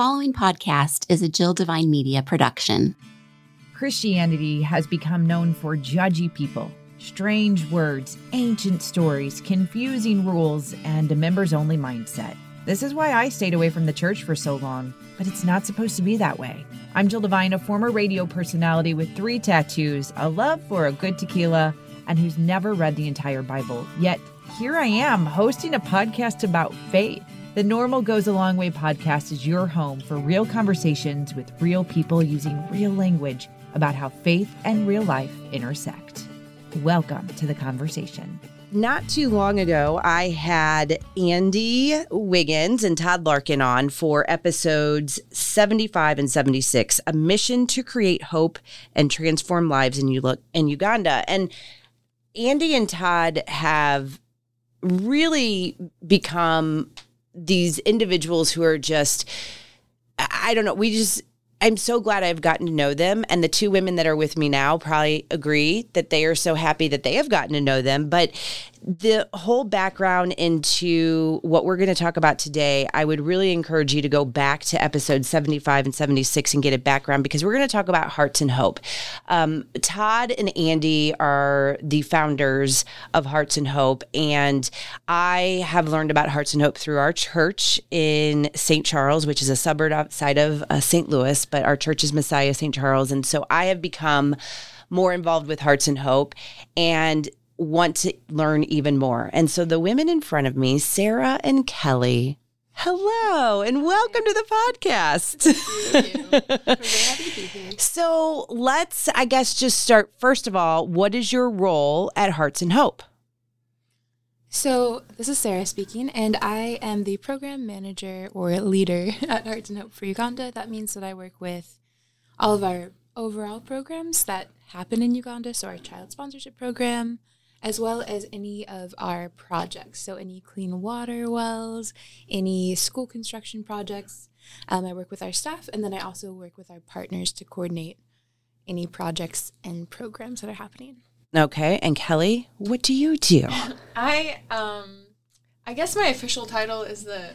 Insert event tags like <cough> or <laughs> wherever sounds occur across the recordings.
following podcast is a Jill Devine Media production. Christianity has become known for judgy people, strange words, ancient stories, confusing rules, and a members only mindset. This is why I stayed away from the church for so long, but it's not supposed to be that way. I'm Jill Devine, a former radio personality with three tattoos, a love for a good tequila, and who's never read the entire Bible. Yet here I am hosting a podcast about faith. The Normal Goes a Long Way podcast is your home for real conversations with real people using real language about how faith and real life intersect. Welcome to the conversation. Not too long ago, I had Andy Wiggins and Todd Larkin on for episodes 75 and 76, a mission to create hope and transform lives in, in Uganda. And Andy and Todd have really become these individuals who are just, I don't know, we just, I'm so glad I've gotten to know them. And the two women that are with me now probably agree that they are so happy that they have gotten to know them. But the whole background into what we're going to talk about today, I would really encourage you to go back to episode 75 and 76 and get a background because we're going to talk about Hearts and Hope. Um, Todd and Andy are the founders of Hearts and Hope. And I have learned about Hearts and Hope through our church in St. Charles, which is a suburb outside of uh, St. Louis, but our church is Messiah St. Charles. And so I have become more involved with Hearts and Hope. And want to learn even more. And so the women in front of me, Sara and Kelly, hello and welcome to the podcast. so let's, I guess, just start. First of all, what is your role at Hearts and Hope? So, this is Sara speaking, and I am the program manager or leader <laughs> at Hearts and Hope for Uganda. That means that I work with all of our overall programs that happen in Uganda. So, our child sponsorship program, as well as any of our projects. So, any clean water wells, any school construction projects. Um, I work with our staff, and then I also work with our partners to coordinate any projects and programs that are happening. Okay, and Kelly, what do you do? <laughs> I um, I guess my official title is the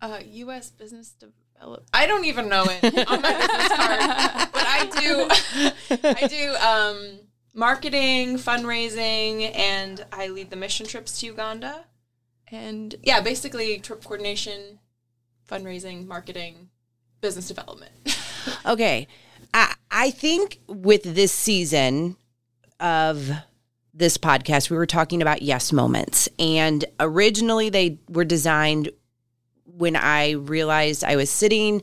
uh, U.S. Business Develop. I don't even know it on my business card, but I do. <laughs> I do um, marketing, fundraising, and I lead the mission trips to Uganda. And yeah, basically trip coordination, fundraising, marketing, business development. <laughs> okay. I, I think with this season of this podcast, we were talking about yes moments. And originally they were designed when I realized I was sitting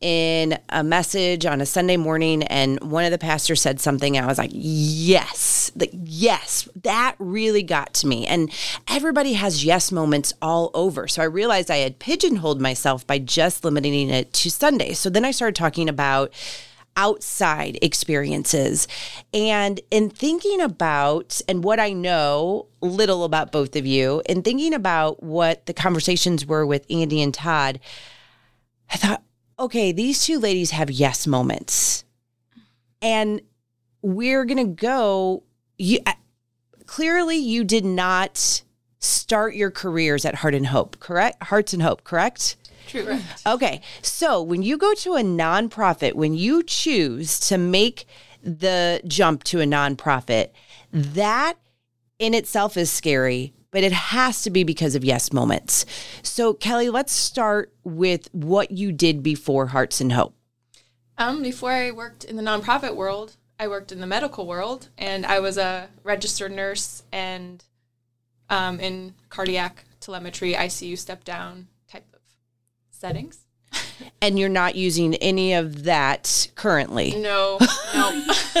in a message on a Sunday morning, and one of the pastors said something. And I was like, yes, like, yes, that really got to me. And everybody has yes moments all over. So I realized I had pigeonholed myself by just limiting it to Sunday. So then I started talking about outside experiences. And in thinking about, and what I know little about both of you, and thinking about what the conversations were with Andy and Todd, I thought, okay, these two ladies have yes moments. And we're going to go. You, uh, clearly, you did not start your careers at Heart and Hope, correct? Hearts and Hope, correct? True. Okay. So when you go to a nonprofit, when you choose to make the jump to a nonprofit, that in itself is scary but it has to be because of yes moments. So, Kelly, let's start with what you did before Hearts and Hope. Um, before I worked in the nonprofit world, I worked in the medical world, and I was a registered nurse and um, in cardiac telemetry, ICU step down type of settings and you're not using any of that currently. No, no. <laughs> <laughs>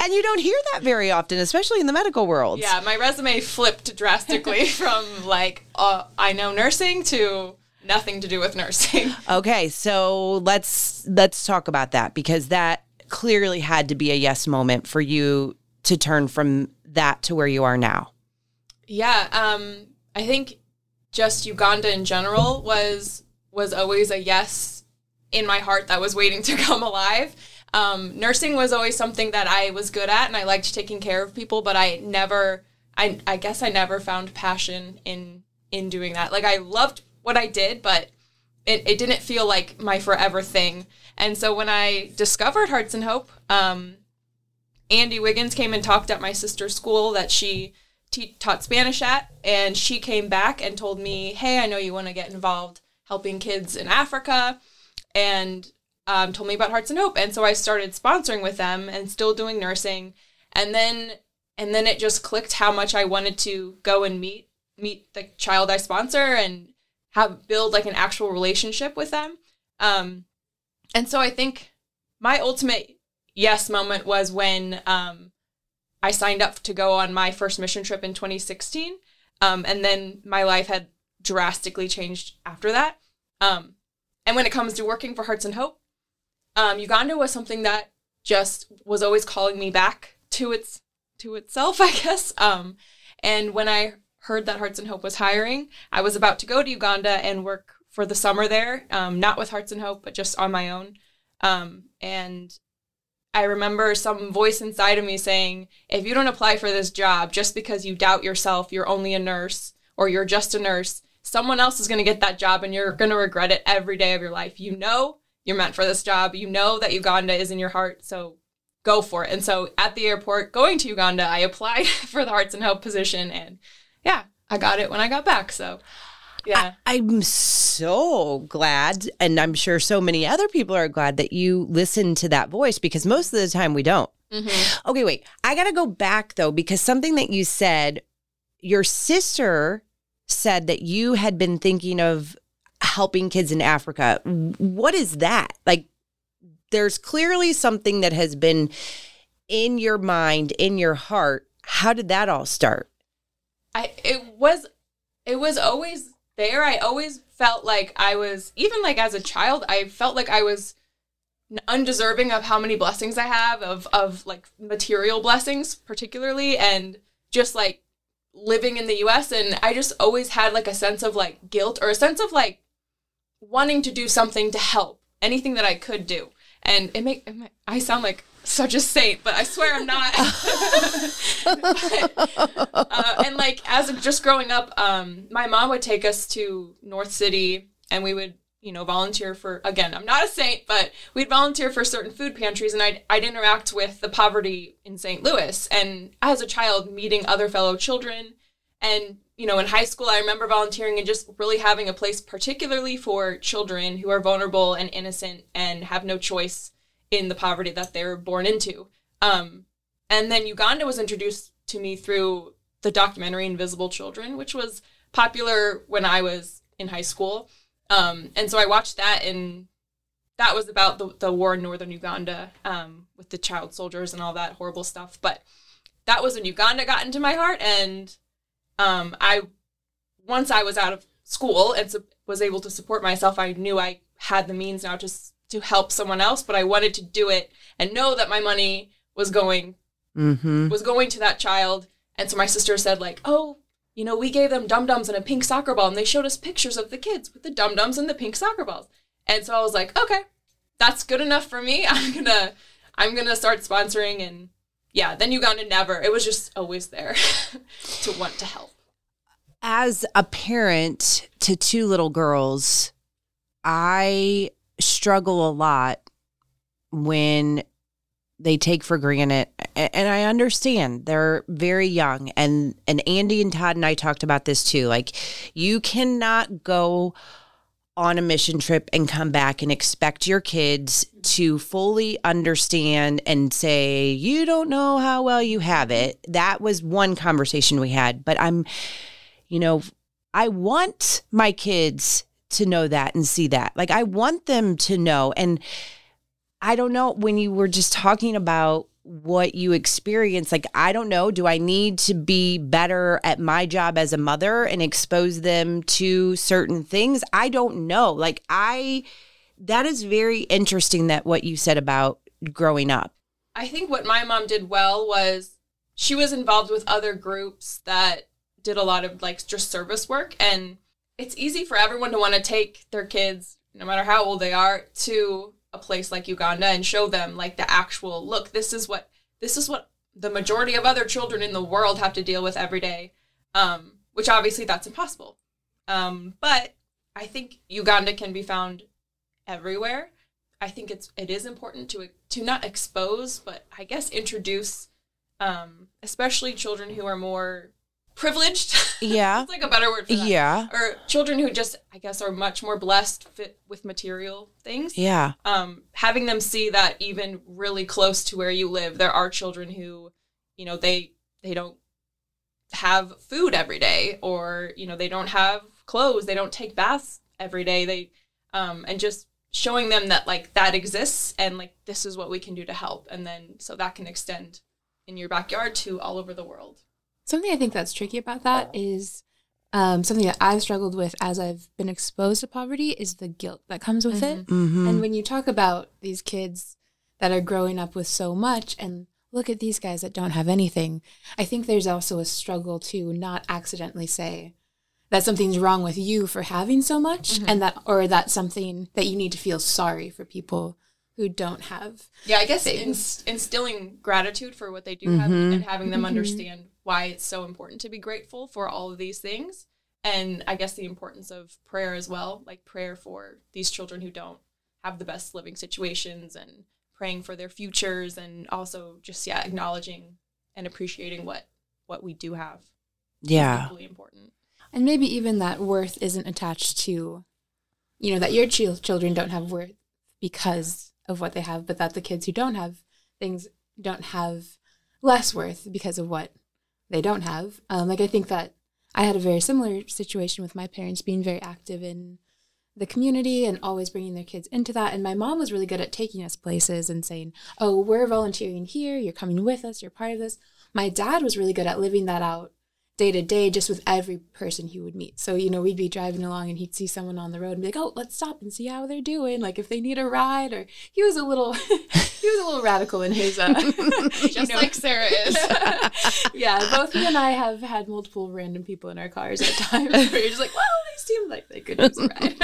and you don't hear that very often, especially in the medical world. Yeah, my resume flipped drastically <laughs> from like uh, I know nursing to nothing to do with nursing. Okay, so let's let's talk about that because that clearly had to be a yes moment for you to turn from that to where you are now. Yeah, um, I think just Uganda in general was was always a yes in my heart that was waiting to <laughs> come alive. Um, nursing was always something that I was good at and I liked taking care of people, but I never, I, I guess I never found passion in in doing that. Like I loved what I did, but it, it didn't feel like my forever thing. And so when I discovered Hearts and Hope, um, Andy Wiggins came and talked at my sister's school that she te- taught Spanish at, and she came back and told me, "Hey, I know you want to get involved helping kids in Africa," and um, told me about Hearts and Hope. And so I started sponsoring with them and still doing nursing, and then and then it just clicked how much I wanted to go and meet meet the child I sponsor and have build like an actual relationship with them. Um, and so I think my ultimate yes moment was when um, I signed up to go on my first mission trip in 2016. Um, and then my life had drastically changed after that. Um, and when it comes to working for Hearts and Hope, um, Uganda was something that just was always calling me back to its to itself, <laughs> I guess. Um, and when I heard that Hearts and Hope was hiring, I was about to go to Uganda and work for the summer there, um, not with Hearts and Hope, but just on my own. Um, and I remember some voice inside of me saying, if you don't apply for this job just because you doubt yourself, you're only a nurse or you're just a nurse, someone else is going to get that job and you're going to regret it every day of your life. You know you're meant for this job. You know that Uganda is in your heart. So go for it. And so at the airport going to Uganda, I applied <laughs> for the Hearts and Hope position and yeah, I got it when I got back. So yeah. I, am so glad, and I'm sure so many other people are glad that you listen to that voice because most of the time we don't. Mm-hmm. Okay, wait. I got to go back though because something that you said, your sister said that you had been thinking of helping kids in Africa. What is that? Like, there's clearly something that has been in your mind, in your heart. How did that all start? I it was it was always there. I always felt like I was even like as a child, I felt like I was undeserving of how many blessings I have of of like material blessings particularly and just like living in the US and I just always had like a sense of like guilt or a sense of like wanting to do something to help anything that I could do. And it make, it I sound like such a saint, but I swear I'm not. <laughs> uh, and like as just growing up, um, my mom would take us to North City, and we would, you know, volunteer for. Again, I'm not a saint, but we'd volunteer for certain food pantries, and I'd I'd interact with the poverty in St. Louis. And as a child, meeting other fellow children, and you know, in high school, I remember volunteering and just really having a place, particularly for children who are vulnerable and innocent and have no choice in the poverty that they're born into. Um, and then Uganda was introduced to me through the documentary Invisible Children, which was popular when I was in high school. Um, and so I watched that, and that was about the, the war in northern Uganda um, with the child soldiers and all that horrible stuff. But that was when Uganda got into my heart, and um, I once I was out of school and su- was able to support myself, I knew I had the means now to to help someone else, but I wanted to do it and know that my money was going mm-hmm. was going to that child. And so my sister said, like, oh, you know, we gave them dum dums and a pink soccer ball, and they showed us pictures of the kids with the dum dums and the pink soccer balls. And so I was like, okay, that's good enough for me. <laughs> I'm gonna I'm gonna start sponsoring and yeah, then Uganda never. It was just always there <laughs> to want to help. As a parent to two little girls, I struggle a lot when they take for granted. And I understand they're very young. And and Andy and Todd and I talked about this too. Like you cannot go on a mission trip and come back and expect your kids to fully understand and say you don't know how well you have it. That was one conversation we had. But I'm you know I want my kids to know that and see that. Like I want them to know. And I don't know when you were just talking about what you experience like i don't know do i need to be better at my job as a mother and expose them to certain things? I don't know like i that is very interesting that what you said about growing up. I think what my mom did well was she was involved with other groups that did a lot of like just service work and it's easy for everyone to want to take their kids, no matter how old they are, to a place like Uganda and show them like the actual look. This is what this is what the majority of other children in the world have to deal with every day. Um, which obviously that's impossible. Um, but I think Uganda can be found everywhere. I think it's it is important to to not expose, but I guess introduce, um, especially children who are more privileged. <laughs> Yeah. It's like a better word for that. Yeah. Or children who just, I guess, are much more blessed fit with material things. Yeah. Um, having them see that even really close to where you live, there are children who, you know, they they don't have food every day, or you know, they don't have clothes, they don't take baths every day. They, um, and just showing them that like that exists and like this is what we can do to help, and then so that can extend in your backyard to all over the world. Something I think that's tricky about that is um, something that I've struggled with as I've been exposed to poverty is the guilt that comes with it. Mm-hmm. And when you talk about these kids that are growing up with so much and look at these guys that don't have anything, I think there's also a struggle to not accidentally say that something's wrong with you for having so much and that or that something that you need to feel sorry for people who don't have. Yeah, I guess things. instilling gratitude for what they do have Mhm. and having them Mhm. understand why it's so important to be grateful for all of these things. And I guess the importance of prayer as well, like prayer for these children who don't have the best living situations and praying for their futures and also just yeah, acknowledging and appreciating what what we do have. Yeah. equally important. And maybe even that worth isn't attached to, you know, that your chil- children don't have worth because of what they have, but that the kids who don't have things don't have less worth because of what they don't have. Um, like I think that I had a very similar situation with my parents being very active in the community and always bringing their kids into that. And my mom was really good at taking us places and saying, "Oh, we're volunteering here. You're coming with us. You're part of this." My dad was really good at living that out day to day just with every person he would meet. So, you know, we'd be driving along and he'd see someone on the road and be like, oh, let's stop and see how they're doing. Like if they need a ride or he was a little, <laughs> he was a little radical in his, uh, <laughs> Just like Sara is. <laughs> yeah, both he and I have had multiple random people in our cars at times where you're just like, well, they seem like they could use a ride.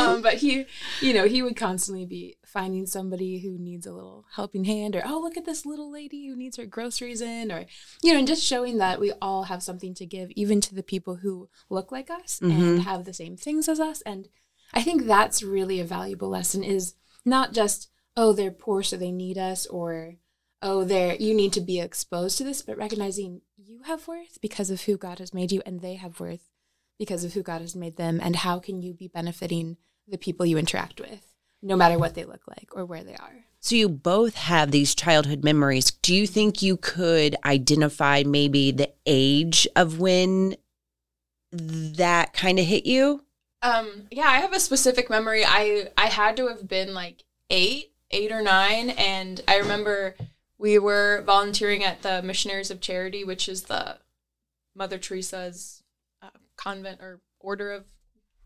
um, but he, you know, he would constantly be finding somebody who needs a little helping hand or, oh, look at this little lady who needs her groceries in or, you know, and just showing that we all have something to give, even to the people who look like us Mhm. and have the same things as us. And I think that's really a valuable lesson is not just, oh, they're poor, so they need us or, oh, there you need to be exposed to this, but recognizing you have worth because of who God has made you and they have worth because of who God has made them and how can you be benefiting the people you interact with, no matter what they look like or where they are. So you both have these childhood memories. Do you think you could identify maybe the age of when that kind of hit you? Um, yeah, I have a specific memory. I I had to have been like eight, eight or nine, and I remember we were volunteering at the Missionaries of Charity, which is the Mother Teresa's uh, convent or order of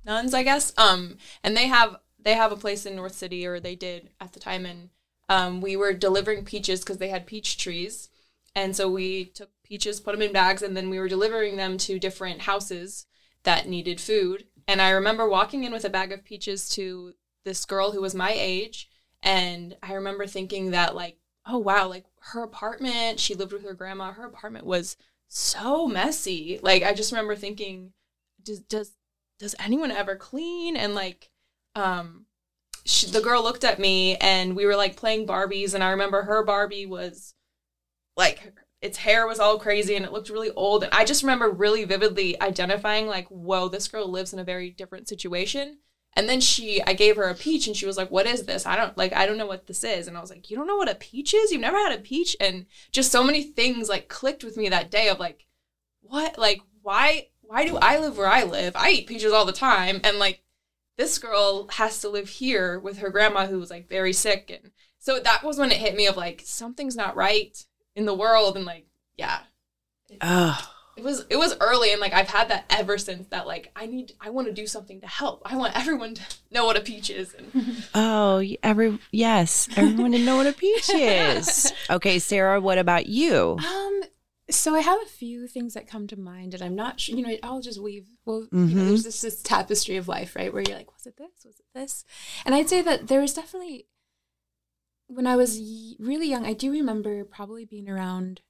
nuns, I guess. Um, and they have they have a place in North City, or they did at the time, and um, we were delivering peaches because they had peach trees, and so we took peaches, put them in bags, and then we were delivering them to different houses that needed food. And I remember walking in with a bag of peaches to this girl who was my age, and I remember thinking that like, oh wow, like her apartment, she lived with her grandma. Her apartment was so messy. Like I just remember thinking, does does does anyone ever clean? And like, um, she, the girl looked at me, and we were like playing Barbies, and I remember her Barbie was like its hair was all crazy and it looked really old. And i just remember really vividly identifying like whoa this girl lives in a very different situation. And then she i gave her a peach and she was like what is this? I don't like i don't know what this is. And i was like you don't know what a peach is? You've never had a peach? And just so many things like clicked with me that day of like what? Like why why do i live where i live? I eat peaches all the time. And like this girl has to live here with her grandma who was like very sick and so that was when it hit me of like something's not right in the world and like yeah Oh, it was it was early and like i've had that ever since that like i need i want to do something to help i want everyone to <laughs> know what a peach is and <laughs> oh, every yes, everyone to know what a peach <laughs> is. Okay, Sara, what about you? Um, so I have a few things that come to mind, and I'm not sure. You know, I'll just weave. Well, you Mhm. know, there's this, this tapestry of life, right? Where you're like, was it this? Was it this? And I'd say that there was definitely when I was y- really young. I do remember probably being around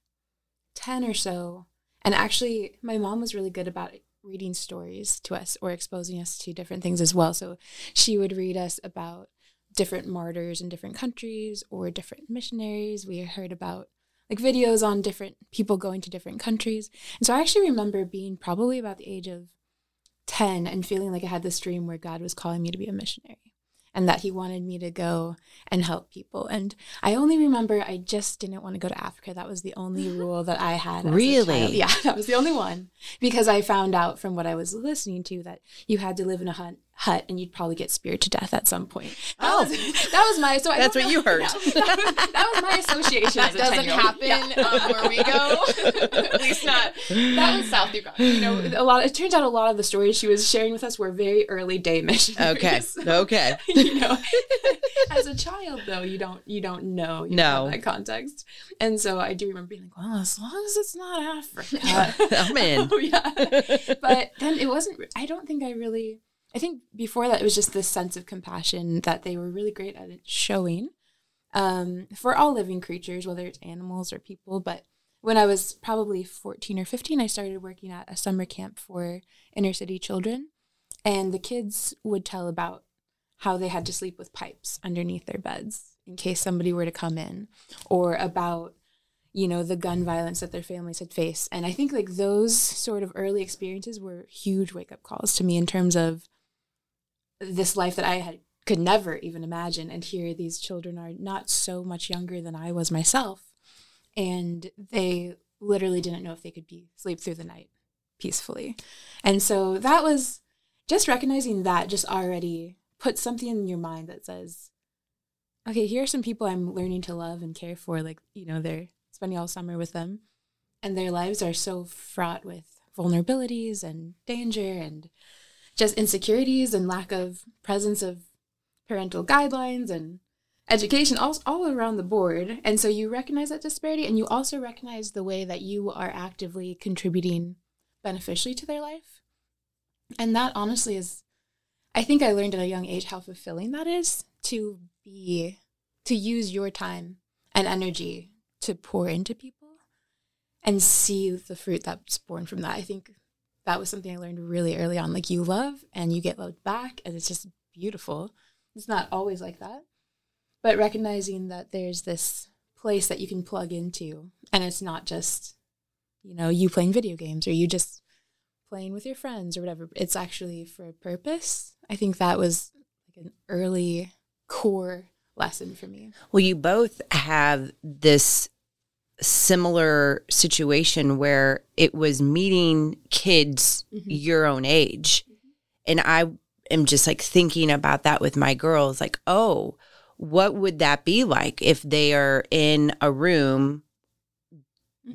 ten or so, and actually, my mom was really good about reading stories to us or exposing us to different things as well. So she would read us about different martyrs in different countries or different missionaries. We heard about like videos on different people going to different countries. And so I actually remember being probably about the age of 10 and feeling like I had this dream where God was calling me to be a missionary and that he wanted me to go and help people. And I only remember I just didn't want to go to Africa. That was the only <laughs> rule that I had. Really? Yeah, <laughs> that was the only one. Because I found out from what I was listening to that you had to live in a hut, hut and you'd probably get speared to death at some point. That Oh. was, <laughs> that was my so That's don't what know- you heard. Yeah, that, was, that was my association. That as a doesn't 10-year-old. happen um, where we go. <laughs> At least not. That was South Uganda. you know, a lot. It turns out a lot of the stories she was sharing with us were very early day <laughs> missionaries. Okay. Okay. you know, as a child though, you don't you don't know you No. don't that context, and so I do remember being like, well, as long as it's not Africa, I'm in. oh yeah. But then it wasn't. I don't think I really. I think before that it was just this sense of compassion that they were really great at showing um, for all living creatures, whether it's animals or people. But when I was probably 14 or 15, I started working at a summer camp for inner city children. And the kids would tell about how they had to sleep with pipes underneath their beds in case somebody were to come in, or about, you know, the gun violence that their families had faced. And I think like those sort of early experiences were huge wake up calls to me in terms of this life that I had could never even imagine. And here these children are not so much younger than I was myself. And they literally didn't know if they could be sleep through the night peacefully. And so that was just recognizing that just already put something in your mind that says, okay, here are some people I'm learning to love and care for. Like, you know, they're spending all summer with them and their lives are so fraught with vulnerabilities and danger and just insecurities and lack of presence of parental guidelines and education all, all around the board. And so you recognize that disparity and you also recognize the way that you are actively contributing beneficially to their life. And that honestly is i think i learned at a young age how fulfilling that is to be to use your time and energy to pour into people and see the fruit that's born from that. I think that was something i learned really early on. Like you love and you get loved back and it's just beautiful. It's not always like that. But recognizing that there's this place that you can plug into and it's not just you know you playing video games or you just playing with your friends or whatever. It's actually for a purpose. I think that was like an early core lesson for me. Well, you both have this similar situation where it was meeting kids Mhm. your own age. And I am just like thinking about that with my girls like, oh, what would that be like if they are in a room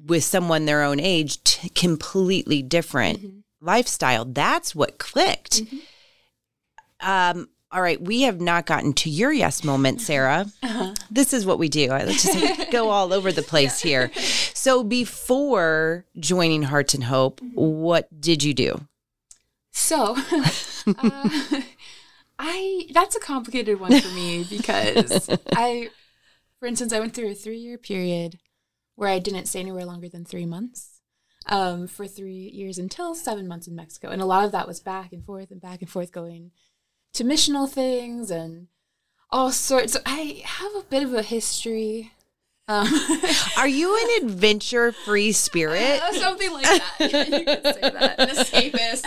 with someone their own age, t- completely different Mhm. lifestyle? That's what clicked. Mhm. Um, all right, we have not gotten to your yes moment, Sara. Uh-huh. This is what we do. I let's just like, go all over the place here. So before joining Hearts and Hope, what did you do? So, <laughs> uh, I that's a complicated one for me because I, for instance, I went through a three year period where I didn't stay anywhere longer than three months. Um, for three years until seven months in Mexico, and a lot of that was back and forth and back and forth, going to missional things and all sorts. So I have a bit of a history. Um, <laughs> Are you an adventure free spirit? uh, <laughs> something like that. Yeah, you could say that. An escapist.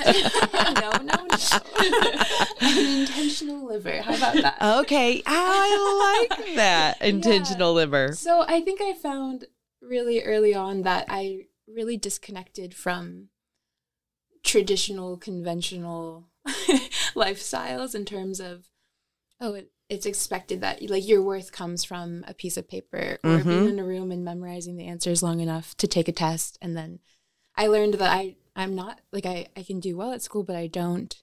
<laughs> no, no, no. An intentional liver. How about that? Okay, I like that intentional liver. So I think I found really early on that I really disconnected from traditional, conventional <laughs> lifestyles in terms of, oh, it, it's expected that like your worth comes from a piece of paper or Mhm. being in a room and memorizing the answers long enough to take a test. And then I learned that I I'm not like I I can do well at school, but I don't.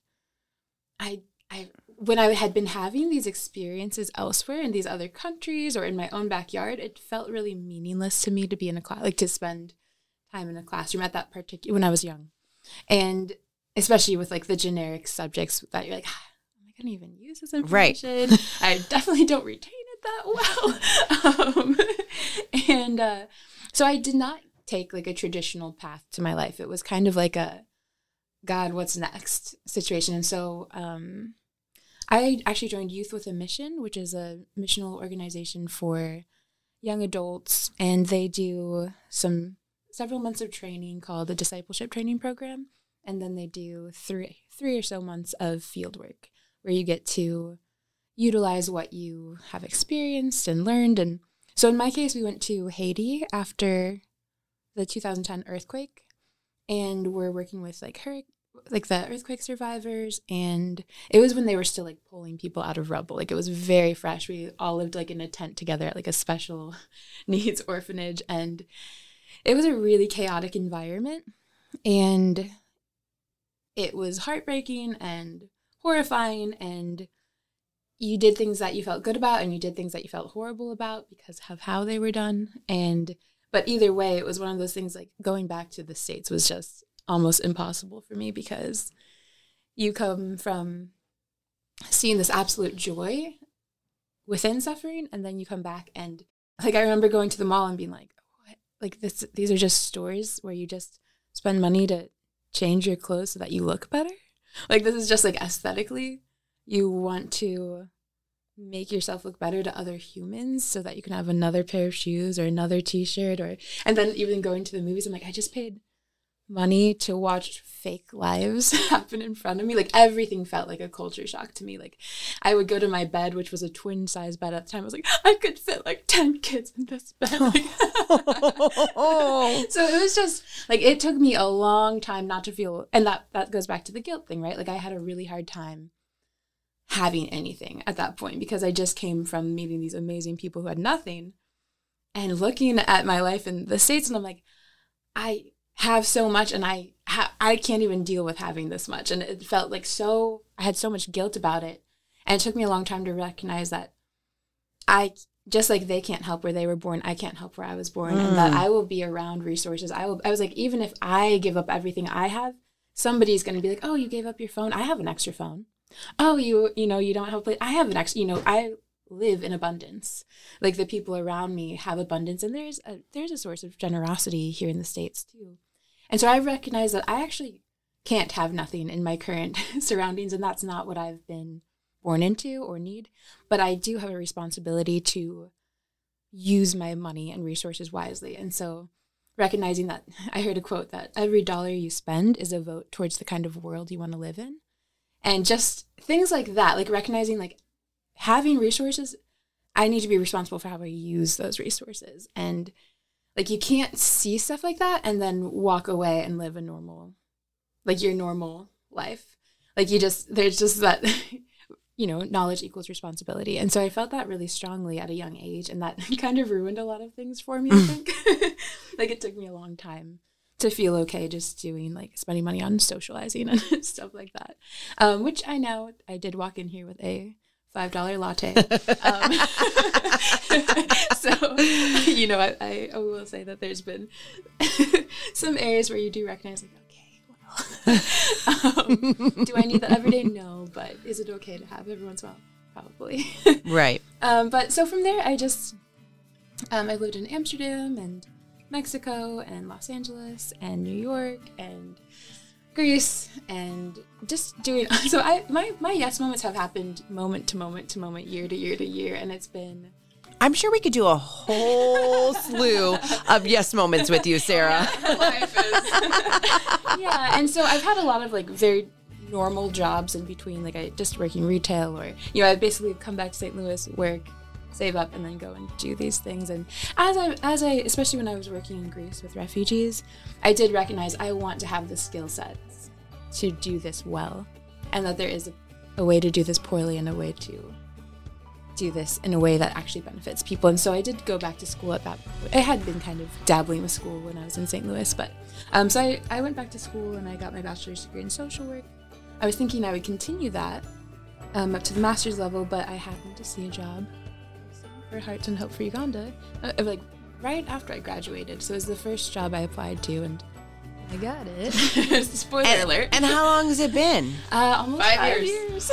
I I when I had been having these experiences elsewhere in these other countries or in my own backyard, it felt really meaningless to me to be in a class, like to spend time in a classroom at that particular when I was young, and especially with like the generic subjects that you're like, "Ah, I gonna even use this Right. information? I <laughs> definitely don't retain it that well, <laughs> um, and uh, so I did not take like a traditional path to my life. It was kind of like a God, what's next situation. And so um, I actually joined Youth with a Mission, which is a missional organization for young adults, and they do some several months of training called the discipleship training program, and then they do three three or so months of field work where you get to utilize what you have experienced and learned. And so in my case, we went to Haiti after the 2010 earthquake, and we're working with like hurricane like the earthquake survivors. And it was when they were still like pulling people out of rubble. Like it was very fresh. We all lived like in a tent together at like a special <laughs> needs orphanage. And it was a really chaotic environment. And it was heartbreaking and horrifying and you did things that you felt good about and you did things that you felt horrible about because of how they were done. And but either way it was one of those things like going back to the states was just almost impossible for me because you come from seeing this absolute joy within suffering and then you come back and like I remember going to the mall and being like what? Like this these are just stores where you just spend money to change your clothes so that you look better? Like this is just like aesthetically you want to make yourself look better to other humans so that you can have another pair of shoes or another t-shirt or and then even going to the movies I'm like I just paid money to watch fake lives <laughs> happen in front of me. Like everything felt like a culture shock to me. Like I would go to my bed, which was a twin size bed at the time. I was like, I could fit like 10 kids in this bed. Like, <laughs> so it was just like it took me a long time not to feel and that that goes back to the guilt thing, right? Like I had a really hard time having anything at that point because I just came from meeting these amazing people who had nothing and looking at my life in the states and I'm like I have so much and I ha- I can't even deal with having this much. And it felt like so I had so much guilt about it. And it took me a long time to recognize that I just like they can't help where they were born I can't help where I was born. Mm. and that I will be around resources. I will I was like even if I give up everything I have somebody's going to be like oh you gave up your phone. I have an extra phone. Oh you you know you don't have a plate I have an extra you know I live in abundance. Like the people around me have abundance and there's a there's a source of generosity here in the states too. And so i recognize that i actually can't have nothing in my current <laughs> surroundings and that's not what i've been born into or need. But i do have a responsibility to use my money and resources wisely. And so recognizing that <laughs> i heard a quote that every dollar you spend is a vote towards the kind of world you want to live in. And just things like that like recognizing like having resources, I need to be responsible for how I use those resources. And like you can't see stuff like that and then walk away and live a normal, like your normal life. Like you just, there's just that, <laughs> you know, knowledge equals responsibility. And so I felt that really strongly at a young age. And that <laughs> kind of ruined a lot of things for me, I think. <laughs> like it took me a long time to feel okay just doing like spending money on socializing and stuff like that. Um, which I know I did walk in here with a five dollar latte. um, <laughs> so you know, I, I, will say that there's been <laughs> some areas where you do recognize like, okay, well, <laughs> um, do I need that every day? No, but is it okay to have every once in a while? Probably. right. Um, but so from there, I just um, I lived in Amsterdam and Mexico and Los Angeles and New York and Greece and just doing <laughs> so I my my yes moments have happened moment to moment to moment year to year to year and it's been I'm sure we could do a whole <laughs> slew of yes moments with you, Sara. <laughs> yeah, and so I've had a lot of like very normal jobs in between, like I just working retail or you know, I basically come back to St. Louis, work, save up and then go and do these things. And as i as i especially when i was working in greece with refugees i did recognize i want to have the skill sets to do this well and that there is a, a way to do this poorly and a way to do this in a way that actually benefits people. And so i did go back to school at that point. I had been kind of dabbling with school when i was in st louis but um, so I, I went back to school and i got my bachelor's degree in social work. I was thinking i would continue that um, up to the master's level but i happened to see a job for Hearts and Hope for Uganda, uh, like right after I graduated. So it was the first job I applied to, and I got it. <laughs> Spoiler and, alert. And how long has it been? Uh, almost five, five years. years.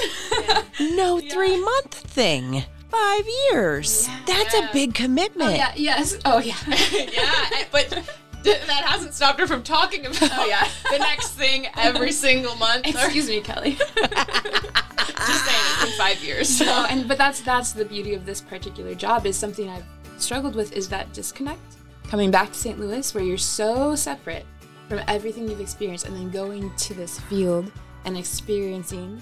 yeah. No <laughs> yeah. three month thing. Five years. Yeah. That's a big commitment. Oh, yeah. Yes. Oh yeah. <laughs> yeah. But <laughs> that hasn't stopped her from talking about Oh, yeah. the next thing every single month. <laughs> Excuse me, Kelly. <laughs> Just saying, it's been five years. no, and but that's that's the beauty of this particular job is something I've struggled with is that disconnect. Coming back to St. Louis where you're so separate from everything you've experienced and then going to this field and experiencing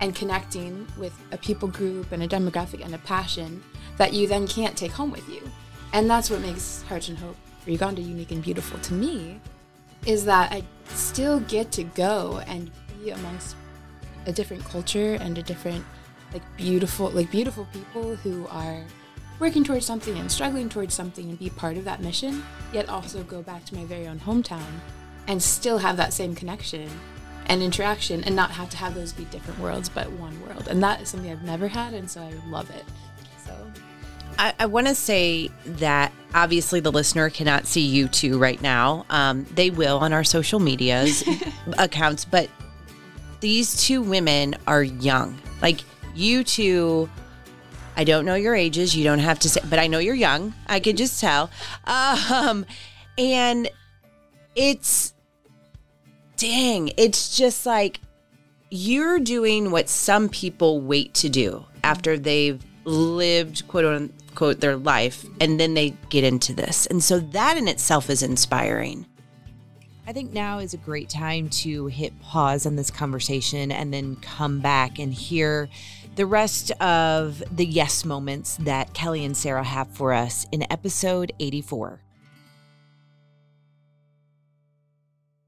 and connecting with a people group and a demographic and a passion that you then can't take home with you. And that's what makes Heart and Hope for Uganda unique and beautiful to me is that I still get to go and be amongst a different culture and a different like beautiful like beautiful people who are working towards something and struggling towards something and be part of that mission yet also go back to my very own hometown and still have that same connection and interaction and not have to have those be different worlds but one world. And that is something i've never had and so i love it I, I want to say that obviously the listener cannot see you two right now. Um, they will on our social medias <laughs> accounts, but these two women are young. Like you two, I don't know your ages. You don't have to say, but I know you're young. I can just tell. Um, and it's, dang, it's just like you're doing what some people wait to do after they've lived quote unquote their life and then they get into this. And so that in itself is inspiring. I think now is a great time to hit pause on this conversation and then come back and hear the rest of the yes moments that Kelly and Sara have for us in episode 84.